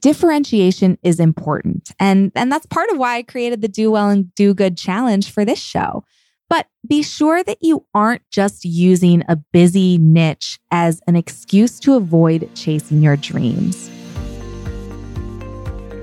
differentiation is important. And, and that's part of why I created the Do Well and Do Good challenge for this show. But be sure that you aren't just using a busy niche as an excuse to avoid chasing your dreams.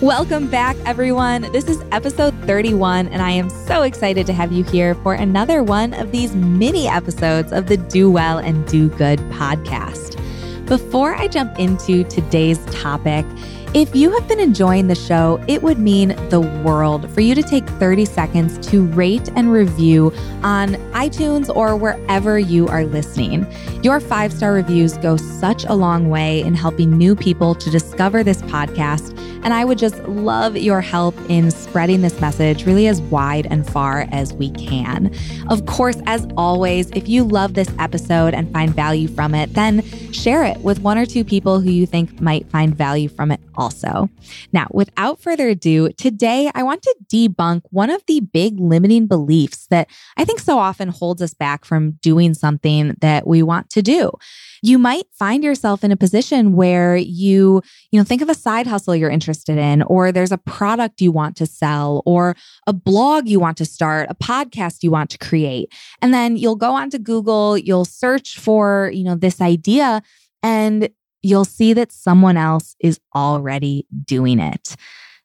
Welcome back, everyone. This is episode 31, and I am so excited to have you here for another one of these mini episodes of the Do Well and Do Good podcast. Before I jump into today's topic, if you have been enjoying the show, it would mean the world for you to take 30 seconds to rate and review on iTunes or wherever you are listening. Your five star reviews go such a long way in helping new people to discover this podcast. And I would just love your help in spreading this message really as wide and far as we can. Of course, as always, if you love this episode and find value from it, then share it with one or two people who you think might find value from it also. Now, without further ado, today I want to debunk one of the big limiting beliefs that I think so often holds us back from doing something that we want to do. You might find yourself in a position where you, you know, think of a side hustle you're interested in, or there's a product you want to sell, or a blog you want to start, a podcast you want to create. And then you'll go onto Google, you'll search for, you know, this idea and you'll see that someone else is already doing it.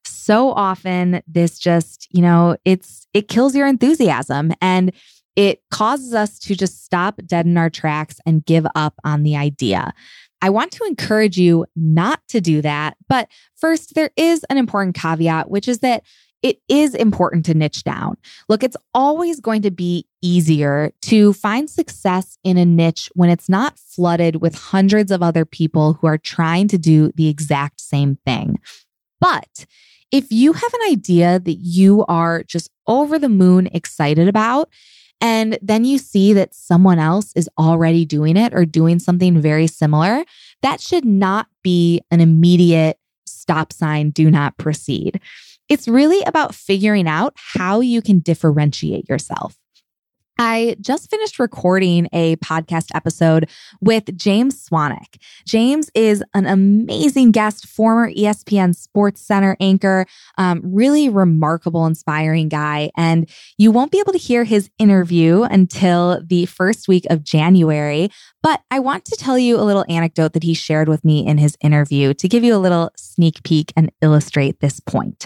So often this just, you know, it's it kills your enthusiasm and it causes us to just stop dead in our tracks and give up on the idea. I want to encourage you not to do that. But first, there is an important caveat, which is that it is important to niche down. Look, it's always going to be easier to find success in a niche when it's not flooded with hundreds of other people who are trying to do the exact same thing. But if you have an idea that you are just over the moon excited about, and then you see that someone else is already doing it or doing something very similar, that should not be an immediate stop sign, do not proceed. It's really about figuring out how you can differentiate yourself. I just finished recording a podcast episode with James Swanwick. James is an amazing guest, former ESPN Sports Center anchor, um, really remarkable, inspiring guy. And you won't be able to hear his interview until the first week of January. But I want to tell you a little anecdote that he shared with me in his interview to give you a little sneak peek and illustrate this point.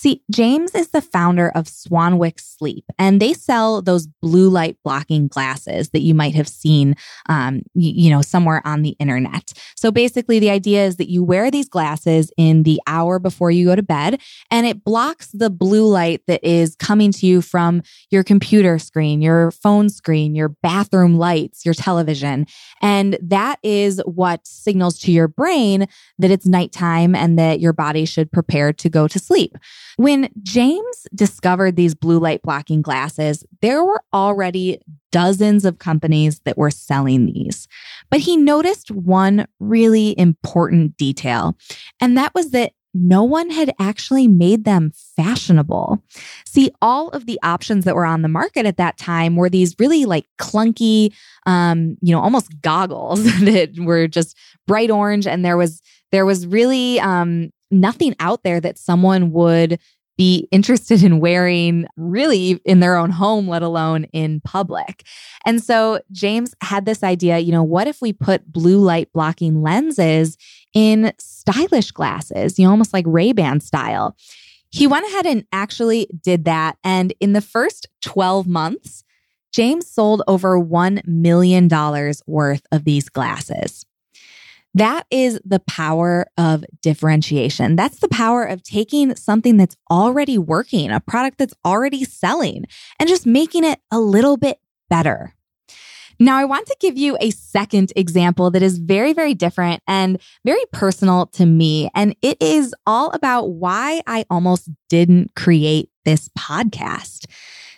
See, James is the founder of Swanwick Sleep, and they sell those blue light blocking glasses that you might have seen, um, you, you know, somewhere on the internet. So basically, the idea is that you wear these glasses in the hour before you go to bed, and it blocks the blue light that is coming to you from your computer screen, your phone screen, your bathroom lights, your television. And that is what signals to your brain that it's nighttime and that your body should prepare to go to sleep. When James discovered these blue light blocking glasses, there were already dozens of companies that were selling these. But he noticed one really important detail, and that was that no one had actually made them fashionable. See, all of the options that were on the market at that time were these really like clunky, um, you know, almost goggles that were just bright orange, and there was there was really um, nothing out there that someone would be interested in wearing really in their own home, let alone in public. And so James had this idea, you know, what if we put blue light blocking lenses in stylish glasses, you know, almost like Ray-Ban style. He went ahead and actually did that. And in the first 12 months, James sold over $1 million worth of these glasses. That is the power of differentiation. That's the power of taking something that's already working, a product that's already selling, and just making it a little bit better. Now, I want to give you a second example that is very, very different and very personal to me. And it is all about why I almost didn't create this podcast.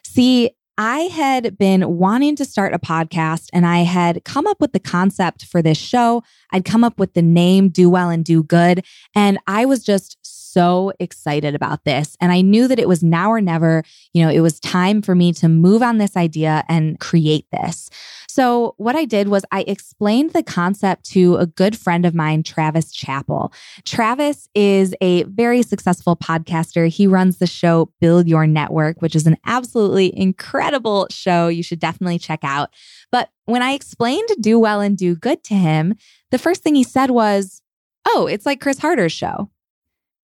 See, I had been wanting to start a podcast and I had come up with the concept for this show. I'd come up with the name Do Well and Do Good. And I was just so excited about this. And I knew that it was now or never. You know, it was time for me to move on this idea and create this. So, what I did was I explained the concept to a good friend of mine, Travis Chappell. Travis is a very successful podcaster. He runs the show Build Your Network, which is an absolutely incredible show you should definitely check out. But when I explained Do Well and Do Good to him, the first thing he said was, Oh, it's like Chris Harder's show.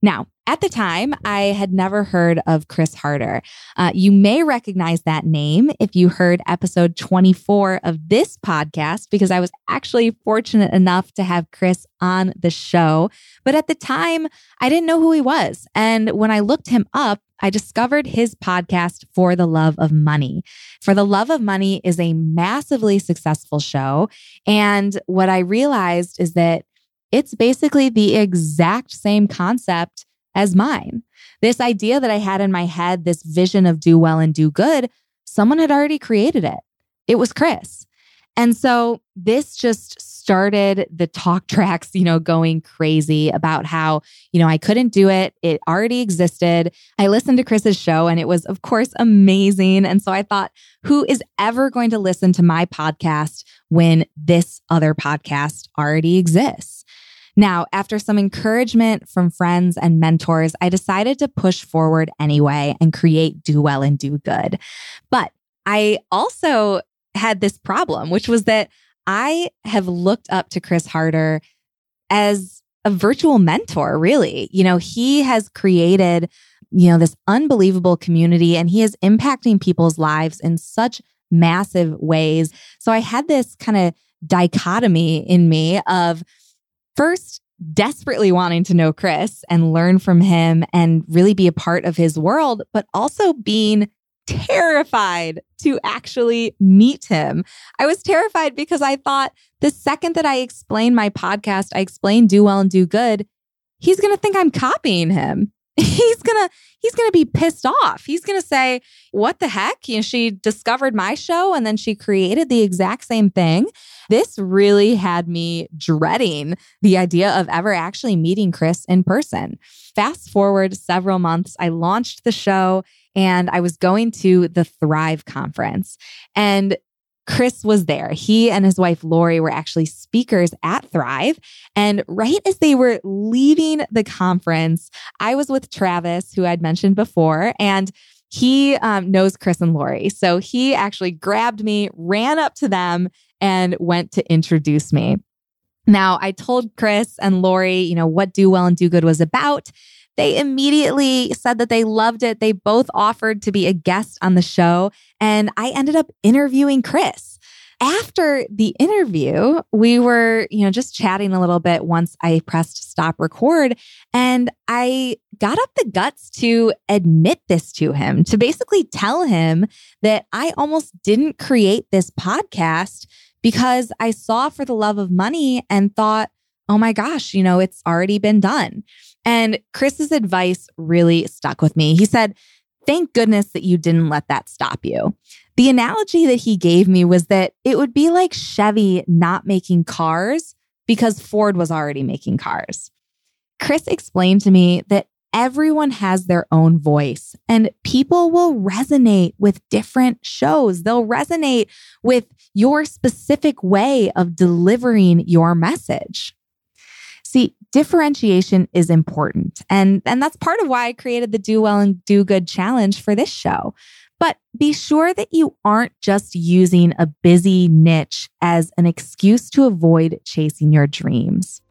Now, at the time, I had never heard of Chris Harder. Uh, you may recognize that name if you heard episode 24 of this podcast, because I was actually fortunate enough to have Chris on the show. But at the time, I didn't know who he was. And when I looked him up, I discovered his podcast, For the Love of Money. For the Love of Money is a massively successful show. And what I realized is that it's basically the exact same concept as mine. This idea that I had in my head, this vision of do well and do good, someone had already created it. It was Chris. And so this just started the talk tracks, you know, going crazy about how, you know, I couldn't do it. It already existed. I listened to Chris's show and it was, of course, amazing. And so I thought, who is ever going to listen to my podcast when this other podcast already exists? Now, after some encouragement from friends and mentors, I decided to push forward anyway and create Do Well and Do Good. But I also had this problem, which was that I have looked up to Chris Harder as a virtual mentor, really. You know, he has created, you know, this unbelievable community and he is impacting people's lives in such massive ways. So I had this kind of dichotomy in me of, first desperately wanting to know Chris and learn from him and really be a part of his world, but also being terrified to actually meet him. I was terrified because I thought the second that I explain my podcast, I explain do well and do good, he's going to think I'm copying him. He's going to he's going to be pissed off. He's going to say, "What the heck? You know, she discovered my show and then she created the exact same thing." This really had me dreading the idea of ever actually meeting Chris in person. Fast forward several months, I launched the show and I was going to the Thrive conference. And Chris was there. He and his wife Lori were actually speakers at Thrive. And right as they were leaving the conference, I was with Travis, who I'd mentioned before, and he um, knows Chris and Lori. So he actually grabbed me, ran up to them, and went to introduce me. Now, I told Chris and Lori, you know, what Do Well and Do Good was about. They immediately said that they loved it. They both offered to be a guest on the show, and I ended up interviewing Chris. After the interview, we were, you know, just chatting a little bit once I pressed stop record and I got up the guts to admit this to him, to basically tell him that I almost didn't create this podcast because I saw for the love of money and thought, oh my gosh, you know, it's already been done. And Chris's advice really stuck with me. He said, Thank goodness that you didn't let that stop you. The analogy that he gave me was that it would be like Chevy not making cars because Ford was already making cars. Chris explained to me that everyone has their own voice and people will resonate with different shows. They'll resonate with your specific way of delivering your message. See, differentiation is important. And, and that's part of why I created the Do Well and Do Good challenge for this show. But be sure that you aren't just using a busy niche as an excuse to avoid chasing your dreams.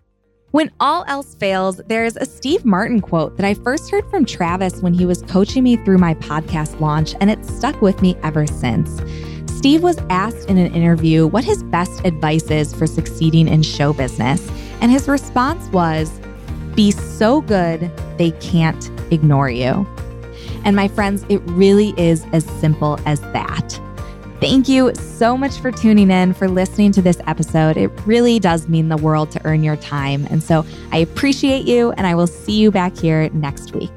When all else fails, there's a Steve Martin quote that I first heard from Travis when he was coaching me through my podcast launch, and it's stuck with me ever since. Steve was asked in an interview what his best advice is for succeeding in show business, and his response was be so good they can't ignore you. And my friends, it really is as simple as that. Thank you so much for tuning in, for listening to this episode. It really does mean the world to earn your time. And so I appreciate you, and I will see you back here next week.